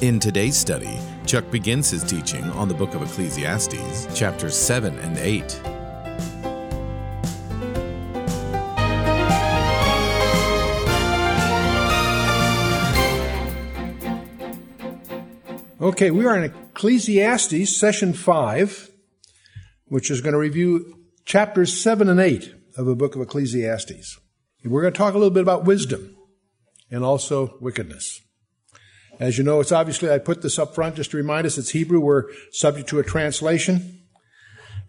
In today's study, Chuck begins his teaching on the book of Ecclesiastes, chapters 7 and 8. Okay, we are in Ecclesiastes, session 5, which is going to review chapters 7 and 8 of the book of Ecclesiastes. We're going to talk a little bit about wisdom and also wickedness. As you know, it's obviously, I put this up front just to remind us it's Hebrew. We're subject to a translation.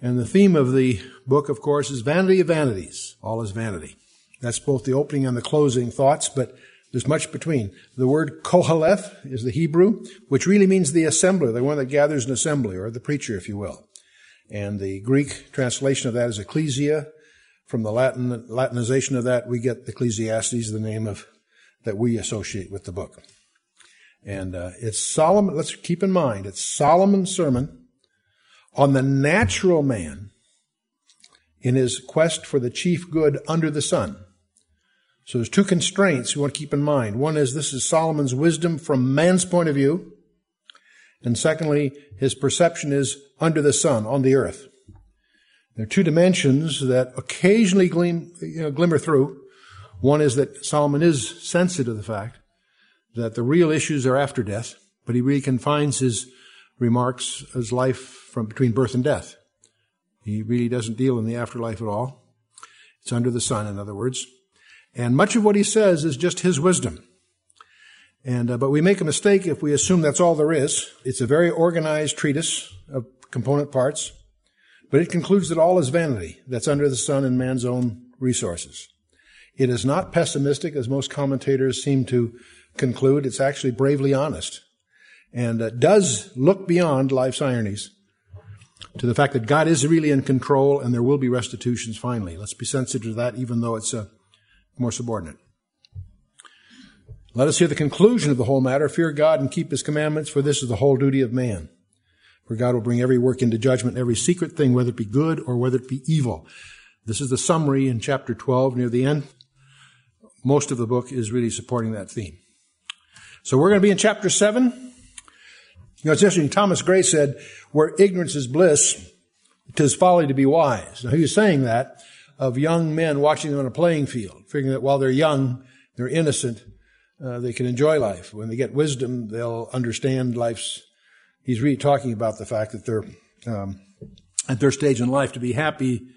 And the theme of the book, of course, is vanity of vanities. All is vanity. That's both the opening and the closing thoughts, but there's much between. The word kohaleth is the Hebrew, which really means the assembler, the one that gathers an assembly, or the preacher, if you will. And the Greek translation of that is ecclesia. From the Latin, Latinization of that, we get Ecclesiastes, the name of, that we associate with the book. And uh, it's Solomon, let's keep in mind, it's Solomon's sermon on the natural man in his quest for the chief good under the sun. So there's two constraints you want to keep in mind. One is this is Solomon's wisdom from man's point of view. And secondly, his perception is under the sun, on the earth. There are two dimensions that occasionally gleam, you know, glimmer through. One is that Solomon is sensitive to the fact that the real issues are after death, but he really confines his remarks as life from between birth and death. He really doesn't deal in the afterlife at all. It's under the sun, in other words. And much of what he says is just his wisdom. And, uh, but we make a mistake if we assume that's all there is. It's a very organized treatise of component parts, but it concludes that all is vanity that's under the sun and man's own resources. It is not pessimistic as most commentators seem to conclude it's actually bravely honest and uh, does look beyond life's ironies to the fact that God is really in control and there will be restitutions finally. Let's be sensitive to that, even though it's uh, more subordinate. Let us hear the conclusion of the whole matter. Fear God and keep his commandments, for this is the whole duty of man. For God will bring every work into judgment, every secret thing, whether it be good or whether it be evil. This is the summary in chapter 12 near the end. Most of the book is really supporting that theme. So we're going to be in chapter 7. You know, it's interesting. Thomas Gray said, where ignorance is bliss, tis folly to be wise. Now, he was saying that of young men watching them on a playing field, figuring that while they're young, they're innocent, uh, they can enjoy life. When they get wisdom, they'll understand life's. He's really talking about the fact that they're um, at their stage in life to be happy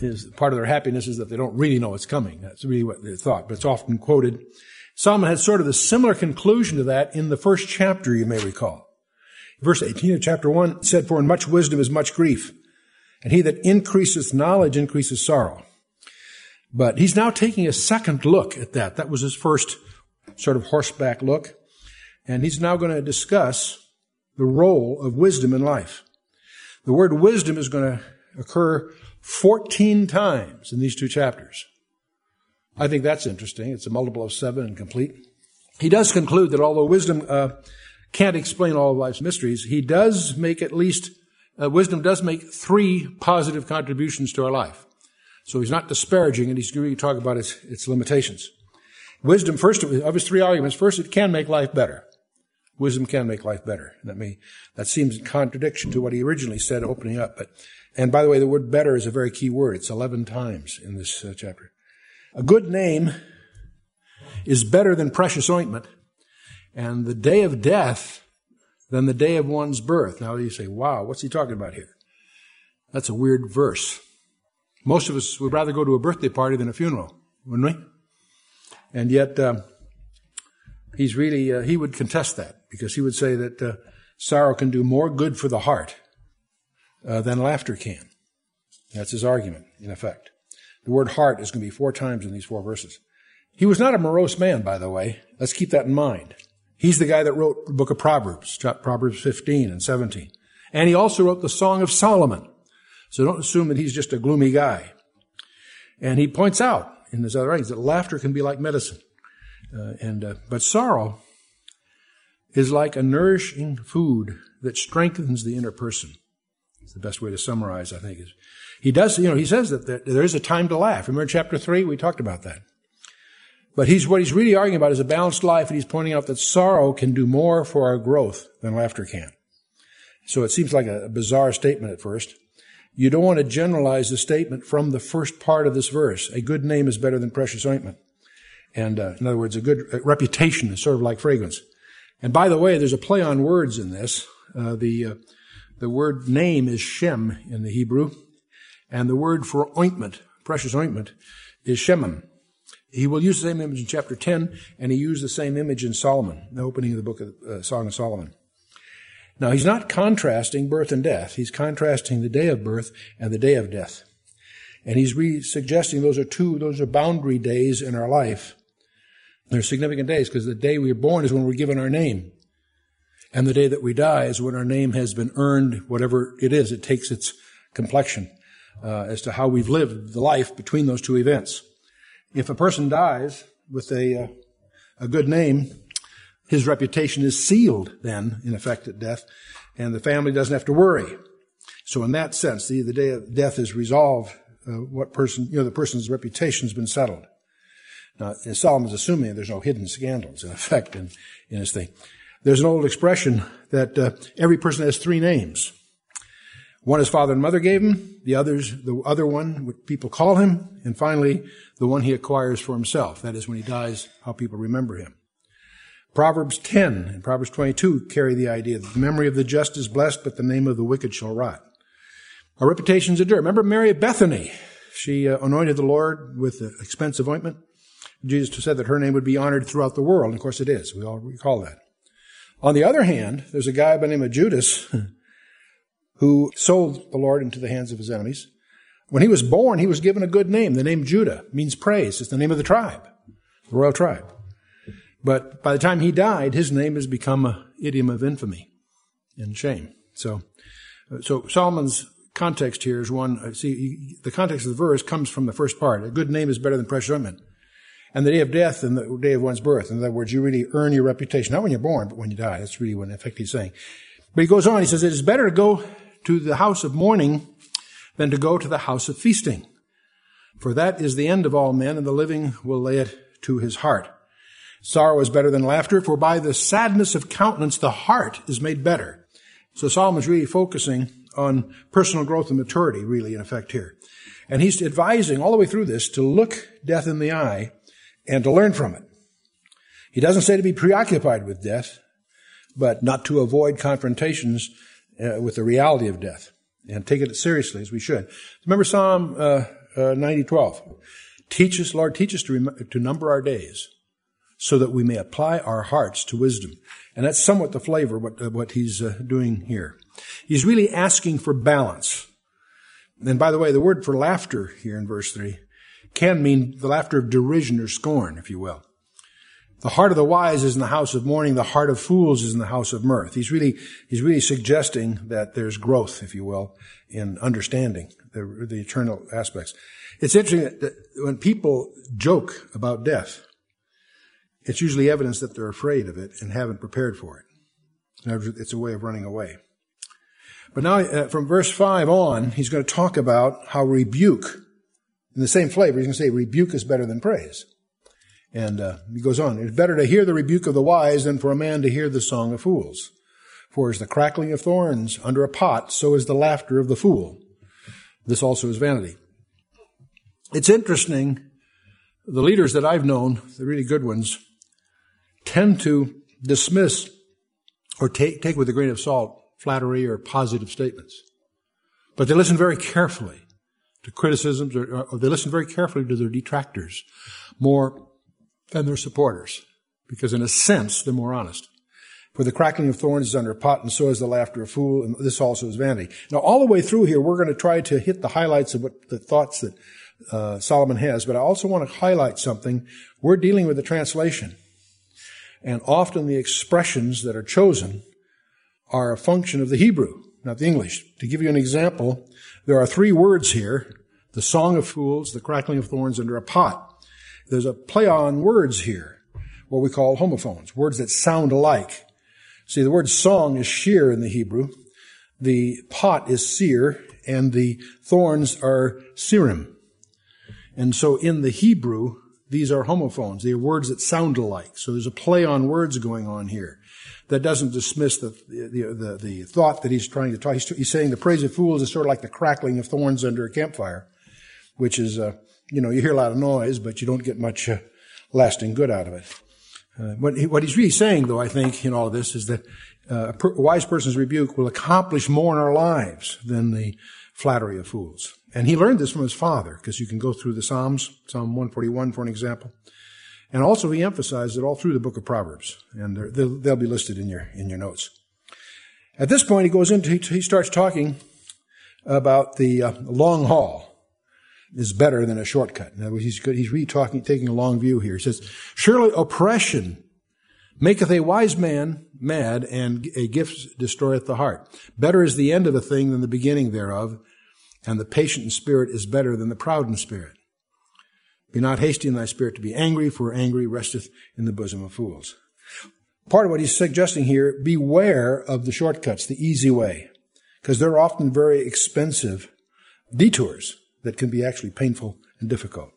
is part of their happiness is that they don't really know it's coming. That's really what they thought, but it's often quoted. Solomon had sort of a similar conclusion to that in the first chapter, you may recall. Verse 18 of chapter 1 said, For in much wisdom is much grief, and he that increaseth knowledge increases sorrow. But he's now taking a second look at that. That was his first sort of horseback look. And he's now going to discuss the role of wisdom in life. The word wisdom is going to occur 14 times in these two chapters. I think that's interesting. It's a multiple of seven and complete. He does conclude that although wisdom uh, can't explain all of life's mysteries, he does make at least, uh, wisdom does make three positive contributions to our life. So he's not disparaging and he's going to talk about its, its limitations. Wisdom, first of, his three arguments, first, it can make life better. Wisdom can make life better. That may, that seems in contradiction to what he originally said opening up. But, and by the way, the word better is a very key word. It's 11 times in this uh, chapter. A good name is better than precious ointment, and the day of death than the day of one's birth. Now you say, wow, what's he talking about here? That's a weird verse. Most of us would rather go to a birthday party than a funeral, wouldn't we? And yet, um, he's really, uh, he would contest that because he would say that uh, sorrow can do more good for the heart uh, than laughter can. That's his argument, in effect. The word heart is going to be four times in these four verses. He was not a morose man, by the way. Let's keep that in mind. He's the guy that wrote the book of Proverbs, Proverbs 15 and 17. And he also wrote the Song of Solomon. So don't assume that he's just a gloomy guy. And he points out in his other writings that laughter can be like medicine. Uh, and, uh, but sorrow is like a nourishing food that strengthens the inner person. It's the best way to summarize, I think. Is he does, you know, he says that there is a time to laugh. Remember chapter three? We talked about that. But he's, what he's really arguing about is a balanced life, and he's pointing out that sorrow can do more for our growth than laughter can. So it seems like a bizarre statement at first. You don't want to generalize the statement from the first part of this verse. A good name is better than precious ointment. And uh, in other words, a good reputation is sort of like fragrance. And by the way, there's a play on words in this. Uh, the uh, the word name is shem in the Hebrew, and the word for ointment, precious ointment, is shemem. He will use the same image in chapter 10, and he used the same image in Solomon, the opening of the book of uh, Song of Solomon. Now, he's not contrasting birth and death. He's contrasting the day of birth and the day of death. And he's re- suggesting those are two, those are boundary days in our life. They're significant days because the day we are born is when we're given our name. And the day that we die is when our name has been earned, whatever it is. It takes its complexion uh, as to how we've lived the life between those two events. If a person dies with a, uh, a good name, his reputation is sealed then, in effect, at death, and the family doesn't have to worry. So in that sense, the, the day of death is resolved. Uh, what person, you know, the person's reputation has been settled. Now, Solomon's assuming there's no hidden scandals, in effect, in, in his thing. There's an old expression that uh, every person has three names. One his father and mother gave him, the others, the other one, what people call him, and finally, the one he acquires for himself. That is when he dies, how people remember him. Proverbs 10 and Proverbs 22 carry the idea that the memory of the just is blessed, but the name of the wicked shall rot. Our reputation's endure. Remember Mary of Bethany? She uh, anointed the Lord with expensive ointment. Jesus said that her name would be honored throughout the world. And of course it is. We all recall that. On the other hand, there's a guy by the name of Judas who sold the Lord into the hands of his enemies. When he was born, he was given a good name. The name Judah means praise. It's the name of the tribe, the royal tribe. But by the time he died, his name has become an idiom of infamy and shame. So, so Solomon's context here is one, see, the context of the verse comes from the first part. A good name is better than precious ointment and the day of death and the day of one's birth. In other words, you really earn your reputation, not when you're born, but when you die. That's really what in effect he's saying. But he goes on, he says, it is better to go to the house of mourning than to go to the house of feasting. For that is the end of all men, and the living will lay it to his heart. Sorrow is better than laughter, for by the sadness of countenance the heart is made better. So Solomon's really focusing on personal growth and maturity, really, in effect here. And he's advising all the way through this to look death in the eye and to learn from it. He doesn't say to be preoccupied with death, but not to avoid confrontations uh, with the reality of death and take it seriously as we should. Remember Psalm uh, uh, 90, 12. Teach us, Lord, teach us to, rem- to number our days so that we may apply our hearts to wisdom. And that's somewhat the flavor of what, what he's uh, doing here. He's really asking for balance. And by the way, the word for laughter here in verse 3 can mean the laughter of derision or scorn, if you will. The heart of the wise is in the house of mourning. The heart of fools is in the house of mirth. He's really, he's really suggesting that there's growth, if you will, in understanding the, the eternal aspects. It's interesting that when people joke about death, it's usually evidence that they're afraid of it and haven't prepared for it. It's a way of running away. But now, uh, from verse 5 on, he's going to talk about how rebuke in the same flavor, he's going to say rebuke is better than praise. And uh, he goes on, it's better to hear the rebuke of the wise than for a man to hear the song of fools. For as the crackling of thorns under a pot, so is the laughter of the fool. This also is vanity. It's interesting, the leaders that I've known, the really good ones, tend to dismiss or take, take with a grain of salt flattery or positive statements. But they listen very carefully to criticisms, or, or they listen very carefully to their detractors more than their supporters, because in a sense, they're more honest. For the crackling of thorns is under a pot, and so is the laughter of fool, and this also is vanity. Now, all the way through here, we're going to try to hit the highlights of what the thoughts that uh, Solomon has, but I also want to highlight something. We're dealing with the translation. And often the expressions that are chosen are a function of the Hebrew, not the English. To give you an example, there are three words here, the song of fools, the crackling of thorns under a pot. There's a play on words here, what we call homophones, words that sound alike. See, the word song is sheer in the Hebrew. The pot is seer, and the thorns are serim. And so in the Hebrew, these are homophones. They are words that sound alike. So there's a play on words going on here. That doesn't dismiss the, the, the, the thought that he's trying to talk. He's, he's, saying the praise of fools is sort of like the crackling of thorns under a campfire, which is, uh, you know, you hear a lot of noise, but you don't get much uh, lasting good out of it. Uh, what, he, what, he's really saying, though, I think, in all of this, is that uh, a, per, a wise person's rebuke will accomplish more in our lives than the flattery of fools. And he learned this from his father, because you can go through the Psalms, Psalm 141 for an example. And also he emphasized it all through the book of Proverbs, and they'll, be listed in your, in your notes. At this point, he goes into, he starts talking about the uh, long haul is better than a shortcut. In other words, he's, good, he's really talking, taking a long view here. He says, surely oppression maketh a wise man mad and a gift destroyeth the heart. Better is the end of a thing than the beginning thereof and the patient in spirit is better than the proud in spirit. Be not hasty in thy spirit to be angry, for angry resteth in the bosom of fools. Part of what he's suggesting here, beware of the shortcuts, the easy way, because they're often very expensive detours that can be actually painful and difficult.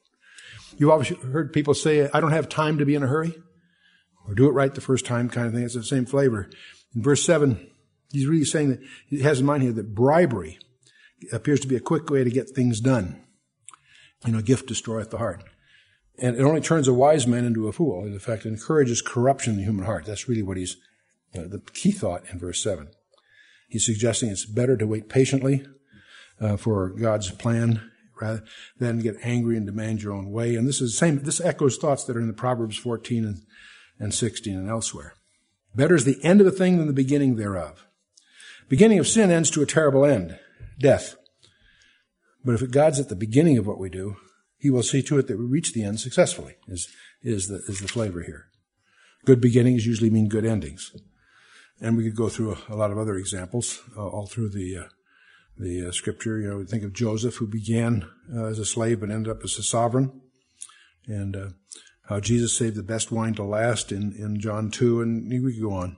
You've always heard people say, I don't have time to be in a hurry, or do it right the first time kind of thing. It's the same flavor. In verse 7, he's really saying that he has in mind here that bribery appears to be a quick way to get things done. You know, gift destroyeth the heart. And it only turns a wise man into a fool. In fact, it encourages corruption in the human heart. That's really what he's, uh, the key thought in verse 7. He's suggesting it's better to wait patiently uh, for God's plan rather than get angry and demand your own way. And this is the same, this echoes thoughts that are in the Proverbs 14 and, and 16 and elsewhere. Better is the end of a thing than the beginning thereof. Beginning of sin ends to a terrible end death. But if God's at the beginning of what we do, He will see to it that we reach the end successfully, is, is, the, is the flavor here. Good beginnings usually mean good endings. And we could go through a, a lot of other examples uh, all through the, uh, the uh, scripture. You know, we think of Joseph, who began uh, as a slave but ended up as a sovereign. And uh, how Jesus saved the best wine to last in, in John 2, and we could go on.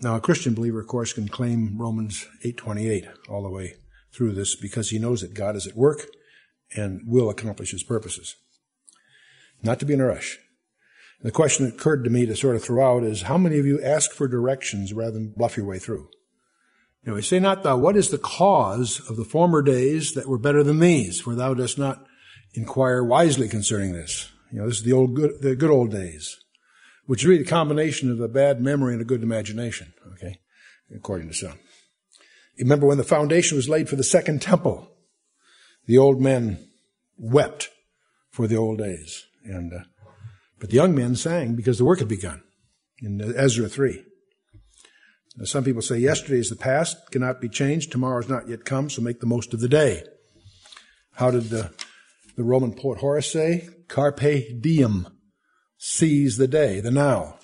Now, a Christian believer, of course, can claim Romans 8.28 all the way through this because he knows that God is at work and will accomplish his purposes. Not to be in a rush. The question that occurred to me to sort of throw out is how many of you ask for directions rather than bluff your way through? You know, say not thou, what is the cause of the former days that were better than these? For thou dost not inquire wisely concerning this. You know, this is the old good, the good old days, which is really a combination of a bad memory and a good imagination, okay, according to some. Remember when the foundation was laid for the second temple, the old men wept for the old days. And, uh, but the young men sang because the work had begun in Ezra 3. Now, some people say yesterday is the past, cannot be changed. Tomorrow is not yet come, so make the most of the day. How did the, the Roman poet Horace say? Carpe diem. Seize the day, the now.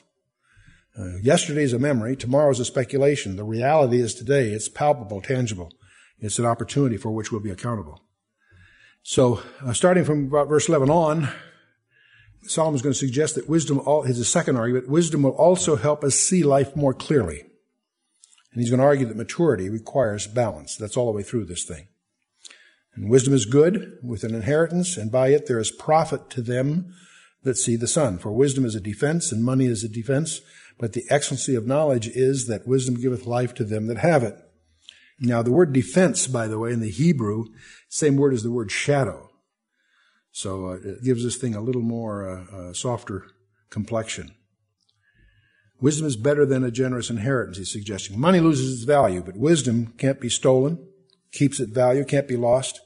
Uh, yesterday is a memory. Tomorrow is a speculation. The reality is today. It's palpable, tangible. It's an opportunity for which we'll be accountable. So, uh, starting from verse 11 on, Solomon is going to suggest that wisdom, all, his second argument, wisdom will also help us see life more clearly. And he's going to argue that maturity requires balance. That's all the way through this thing. And wisdom is good with an inheritance, and by it there is profit to them that see the sun. For wisdom is a defense, and money is a defense. But the excellency of knowledge is that wisdom giveth life to them that have it. Now, the word defense, by the way, in the Hebrew, same word as the word shadow. So uh, it gives this thing a little more uh, uh, softer complexion. Wisdom is better than a generous inheritance, he's suggesting. Money loses its value, but wisdom can't be stolen, keeps its value, can't be lost,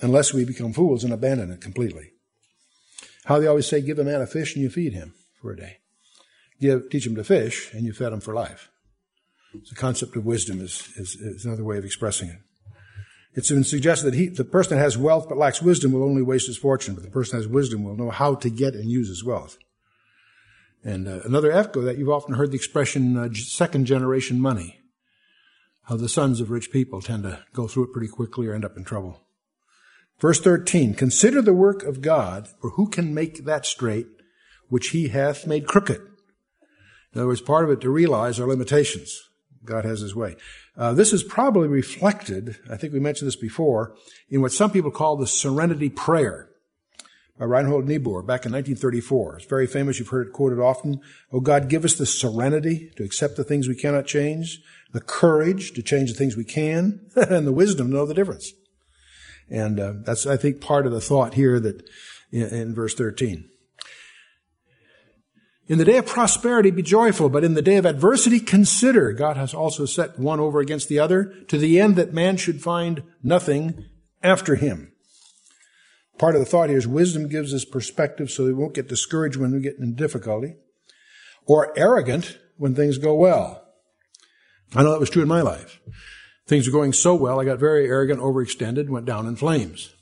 unless we become fools and abandon it completely. How they always say, give a man a fish and you feed him for a day give, teach them to fish, and you fed them for life. The concept of wisdom is, is, is another way of expressing it. It's been suggested that he, the person that has wealth but lacks wisdom will only waste his fortune, but the person that has wisdom will know how to get and use his wealth. And uh, another echo that you've often heard the expression uh, second generation money. How the sons of rich people tend to go through it pretty quickly or end up in trouble. Verse 13, consider the work of God, for who can make that straight which he hath made crooked? In other words, part of it to realize our limitations. God has his way. Uh, this is probably reflected, I think we mentioned this before, in what some people call the serenity prayer by Reinhold Niebuhr back in 1934. It's very famous. You've heard it quoted often. Oh God, give us the serenity to accept the things we cannot change, the courage to change the things we can, and the wisdom to know the difference. And uh, that's, I think, part of the thought here that in, in verse 13. In the day of prosperity, be joyful, but in the day of adversity, consider. God has also set one over against the other to the end that man should find nothing after him. Part of the thought here is wisdom gives us perspective so we won't get discouraged when we get in difficulty or arrogant when things go well. I know that was true in my life. Things were going so well, I got very arrogant, overextended, went down in flames.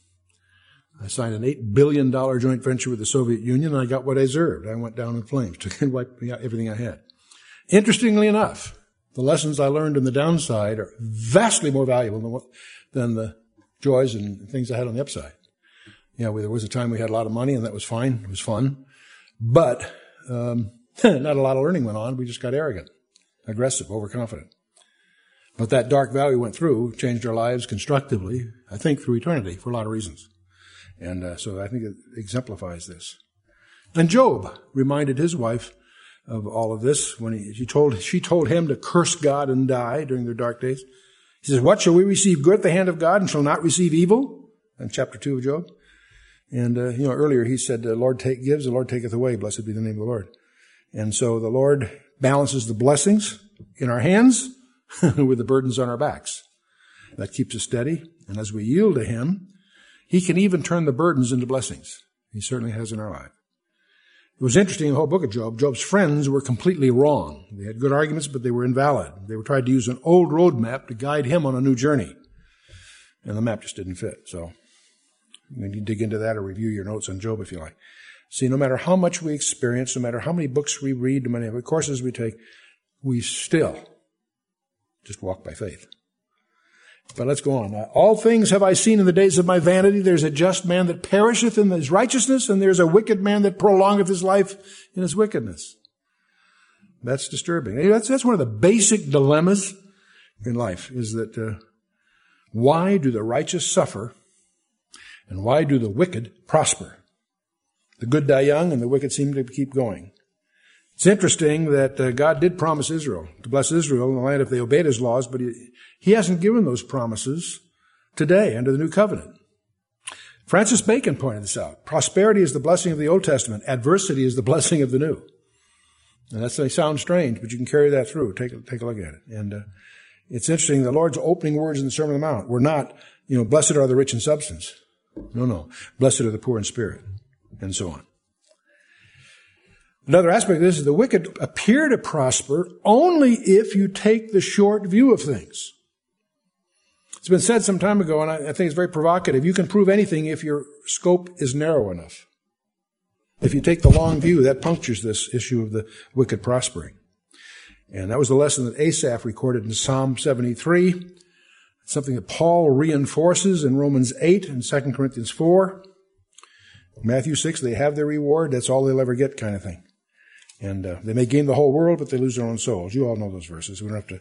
I signed an $8 billion joint venture with the Soviet Union and I got what I deserved. I went down in flames, took and wiped out everything I had. Interestingly enough, the lessons I learned in the downside are vastly more valuable than, what, than the joys and things I had on the upside. Yeah, there was a time we had a lot of money and that was fine. It was fun. But, um, not a lot of learning went on. We just got arrogant, aggressive, overconfident. But that dark valley went through, changed our lives constructively, I think through eternity for a lot of reasons. And uh, so I think it exemplifies this. And Job reminded his wife of all of this when he, she told she told him to curse God and die during their dark days. He says, "What shall we receive good at the hand of God and shall not receive evil?" In chapter two of Job. And uh, you know earlier he said, "The Lord take, gives, the Lord taketh away. Blessed be the name of the Lord." And so the Lord balances the blessings in our hands with the burdens on our backs. That keeps us steady. And as we yield to Him, he can even turn the burdens into blessings. He certainly has in our life. It was interesting in the whole book of Job. Job's friends were completely wrong. They had good arguments, but they were invalid. They were trying to use an old road map to guide him on a new journey. And the map just didn't fit. So you need to dig into that or review your notes on Job if you like. See, no matter how much we experience, no matter how many books we read, no matter how many courses we take, we still just walk by faith. But let's go on. All things have I seen in the days of my vanity. There's a just man that perisheth in his righteousness, and there's a wicked man that prolongeth his life in his wickedness. That's disturbing. That's, that's one of the basic dilemmas in life, is that uh, why do the righteous suffer, and why do the wicked prosper? The good die young, and the wicked seem to keep going. It's interesting that uh, God did promise Israel to bless Israel in the land if they obeyed his laws, but he, he hasn't given those promises today under the new covenant. Francis Bacon pointed this out. Prosperity is the blessing of the Old Testament. Adversity is the blessing of the New. And that may sound strange, but you can carry that through. Take, take a look at it. And uh, it's interesting. The Lord's opening words in the Sermon on the Mount were not, you know, blessed are the rich in substance. No, no. Blessed are the poor in spirit. And so on. Another aspect of this is the wicked appear to prosper only if you take the short view of things. It's been said some time ago, and I, think it's very provocative. You can prove anything if your scope is narrow enough. If you take the long view, that punctures this issue of the wicked prospering. And that was the lesson that Asaph recorded in Psalm 73. It's something that Paul reinforces in Romans 8 and 2 Corinthians 4. Matthew 6, they have their reward. That's all they'll ever get kind of thing. And uh, they may gain the whole world, but they lose their own souls. You all know those verses. We don't have to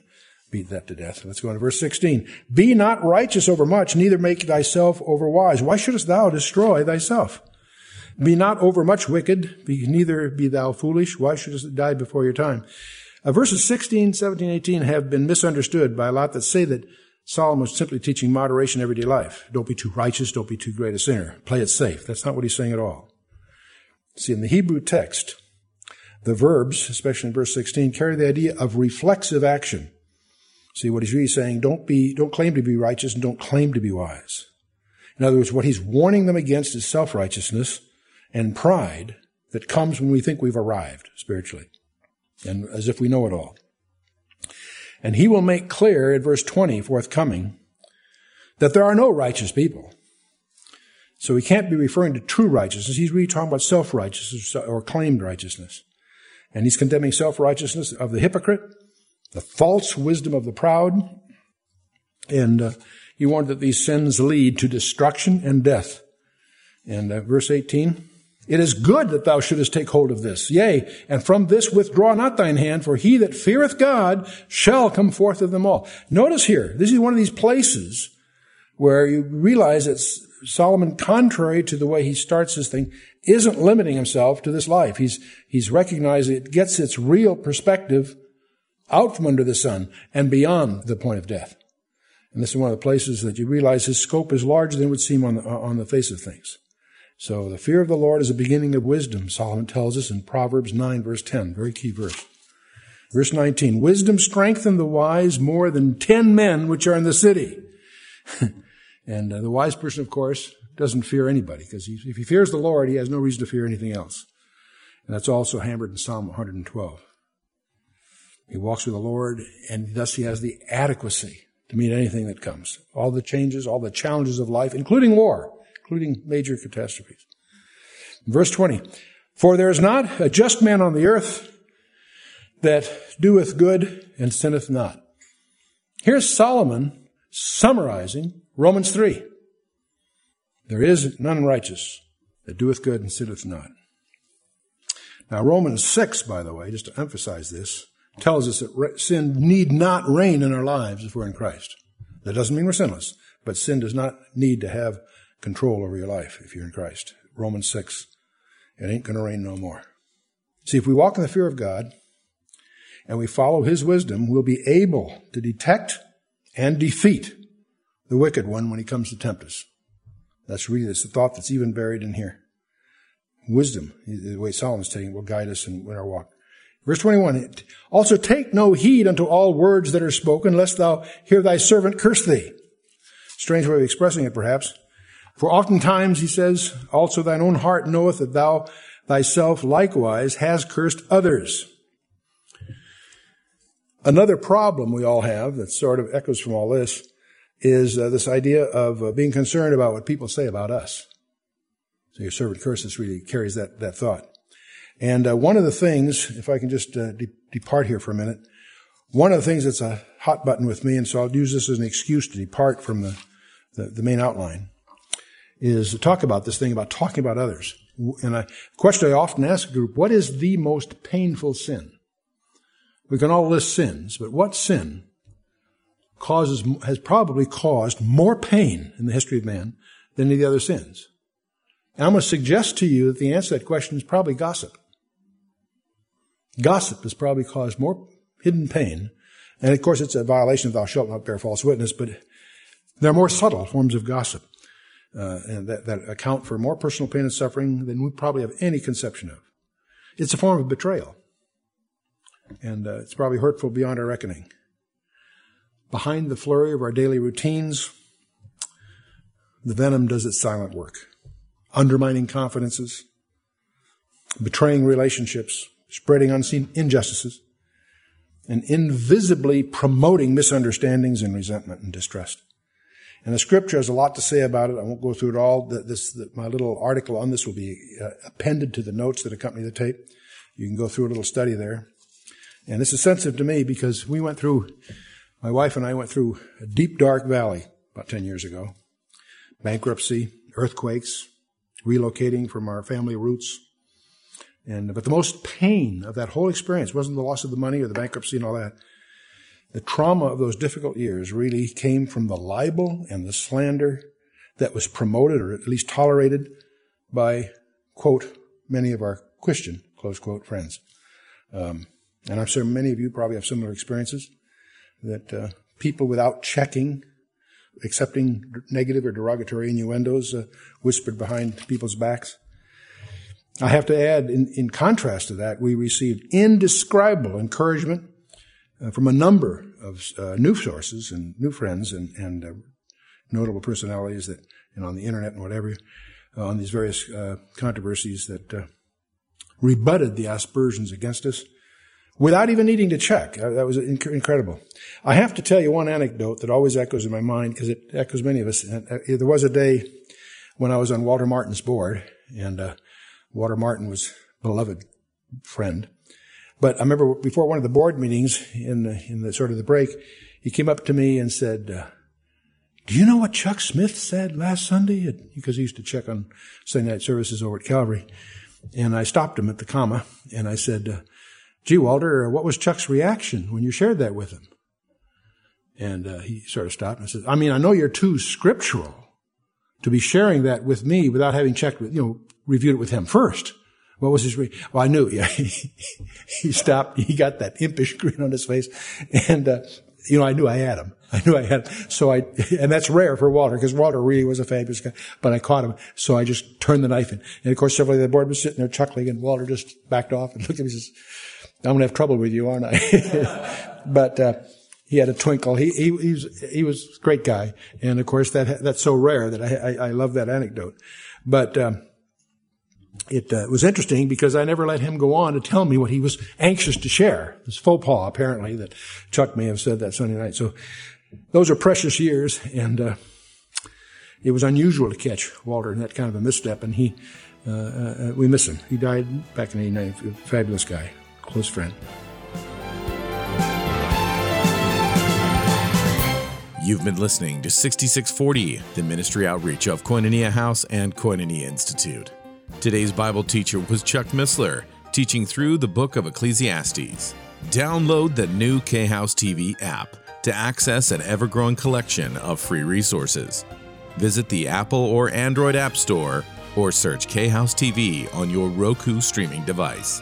beat that to death. Let's go on to verse 16. Be not righteous over much, neither make thyself over wise. Why shouldest thou destroy thyself? Be not over much wicked, be, neither be thou foolish. Why shouldest thou die before your time? Uh, verses 16, 17, 18 have been misunderstood by a lot that say that Solomon was simply teaching moderation in everyday life. Don't be too righteous, don't be too great a sinner. Play it safe. That's not what he's saying at all. See, in the Hebrew text, the verbs, especially in verse 16, carry the idea of reflexive action. See, what he's really saying, don't be, don't claim to be righteous and don't claim to be wise. In other words, what he's warning them against is self-righteousness and pride that comes when we think we've arrived spiritually and as if we know it all. And he will make clear in verse 20 forthcoming that there are no righteous people. So he can't be referring to true righteousness. He's really talking about self-righteousness or claimed righteousness. And he's condemning self-righteousness of the hypocrite, the false wisdom of the proud, and uh, he warned that these sins lead to destruction and death. And uh, verse 18, it is good that thou shouldest take hold of this. Yea, and from this withdraw not thine hand, for he that feareth God shall come forth of them all. Notice here, this is one of these places where you realize that Solomon, contrary to the way he starts this thing, isn't limiting himself to this life. He's, he's recognizing it gets its real perspective out from under the sun and beyond the point of death. And this is one of the places that you realize his scope is larger than it would seem on the, on the face of things. So the fear of the Lord is the beginning of wisdom, Solomon tells us in Proverbs 9 verse 10, very key verse. Verse 19, wisdom strengthened the wise more than ten men which are in the city. and uh, the wise person, of course, doesn't fear anybody because if he fears the Lord, he has no reason to fear anything else. And that's also hammered in Psalm 112. He walks with the Lord and thus he has the adequacy to meet anything that comes. All the changes, all the challenges of life, including war including major catastrophes. Verse 20, For there is not a just man on the earth that doeth good and sinneth not. Here's Solomon summarizing Romans 3. There is none righteous that doeth good and sinneth not. Now, Romans 6, by the way, just to emphasize this, tells us that sin need not reign in our lives if we're in Christ. That doesn't mean we're sinless, but sin does not need to have control over your life if you're in Christ. Romans 6. It ain't going to rain no more. See, if we walk in the fear of God and we follow His wisdom, we'll be able to detect and defeat the wicked one when he comes to tempt us. That's really that's the thought that's even buried in here. Wisdom, the way Solomon's taking, will guide us in, in our walk. Verse 21, also take no heed unto all words that are spoken, lest thou hear thy servant curse thee. Strange way of expressing it, perhaps. For oftentimes, he says, also thine own heart knoweth that thou thyself likewise has cursed others. Another problem we all have that sort of echoes from all this is uh, this idea of uh, being concerned about what people say about us. So your servant curses really carries that, that thought. And uh, one of the things, if I can just uh, de- depart here for a minute, one of the things that's a hot button with me, and so I'll use this as an excuse to depart from the, the, the main outline, is to talk about this thing about talking about others. And a question I often ask a group, what is the most painful sin? We can all list sins, but what sin causes, has probably caused more pain in the history of man than any of the other sins? And I'm going to suggest to you that the answer to that question is probably gossip. Gossip has probably caused more hidden pain. And of course, it's a violation of thou shalt not bear false witness, but there are more subtle forms of gossip uh, and that, that account for more personal pain and suffering than we probably have any conception of. It's a form of betrayal. And uh, it's probably hurtful beyond our reckoning. Behind the flurry of our daily routines, the venom does its silent work, undermining confidences, betraying relationships, spreading unseen injustices, and invisibly promoting misunderstandings and resentment and distrust. And the scripture has a lot to say about it. I won't go through it all. This, my little article on this will be uh, appended to the notes that accompany the tape. You can go through a little study there. And this is sensitive to me because we went through, my wife and I went through a deep, dark valley about 10 years ago. Bankruptcy, earthquakes, relocating from our family roots. And, but the most pain of that whole experience wasn't the loss of the money or the bankruptcy and all that. The trauma of those difficult years really came from the libel and the slander that was promoted or at least tolerated by, quote, many of our Christian, close quote, friends. Um, and I'm sure many of you probably have similar experiences that uh, people without checking, accepting negative or derogatory innuendos uh, whispered behind people's backs. I have to add, in, in contrast to that, we received indescribable encouragement uh, from a number of uh, new sources and new friends and, and uh, notable personalities that, and on the internet and whatever, uh, on these various controversies that rebutted the aspersions against us without even needing to check. that was inc- incredible. I have to tell you one anecdote that always echoes in my mind because it echoes many of us. there was a day when I was on Walter Martin's board, and Walter Martin was a beloved friend. But I remember before one of the board meetings in the, in the sort of the break, he came up to me and said, uh, do you know what Chuck Smith said last Sunday? Because he used to check on Sunday night services over at Calvary. And I stopped him at the comma and I said, uh, gee, Walter, what was Chuck's reaction when you shared that with him? And uh, he sort of stopped and said, I mean, I know you're too scriptural to be sharing that with me without having checked with, you know, reviewed it with him first. What was his re- Well, I knew. Yeah, he stopped. He got that impish grin on his face, and uh, you know, I knew I had him. I knew I had him. So I, and that's rare for Walter because Walter really was a fabulous guy. But I caught him, so I just turned the knife in. And of course, several of the board was sitting there chuckling, and Walter just backed off and looked at me and says, "I'm gonna have trouble with you, aren't I?" but. Uh, he had a twinkle. He, he, he, was, he was a great guy. And of course that, that's so rare that I, I, I love that anecdote. But, um, it uh, was interesting because I never let him go on to tell me what he was anxious to share. This faux pas, apparently, that Chuck may have said that Sunday night. So those are precious years, and uh, it was unusual to catch Walter in that kind of a misstep, and he, uh, uh we miss him. He died back in '89. Fabulous guy, close friend. You've been listening to 6640, the ministry outreach of Koinonia House and Koinonia Institute. Today's Bible teacher was Chuck Missler, teaching through the book of Ecclesiastes. Download the new K House TV app to access an ever growing collection of free resources. Visit the Apple or Android App Store or search K House TV on your Roku streaming device.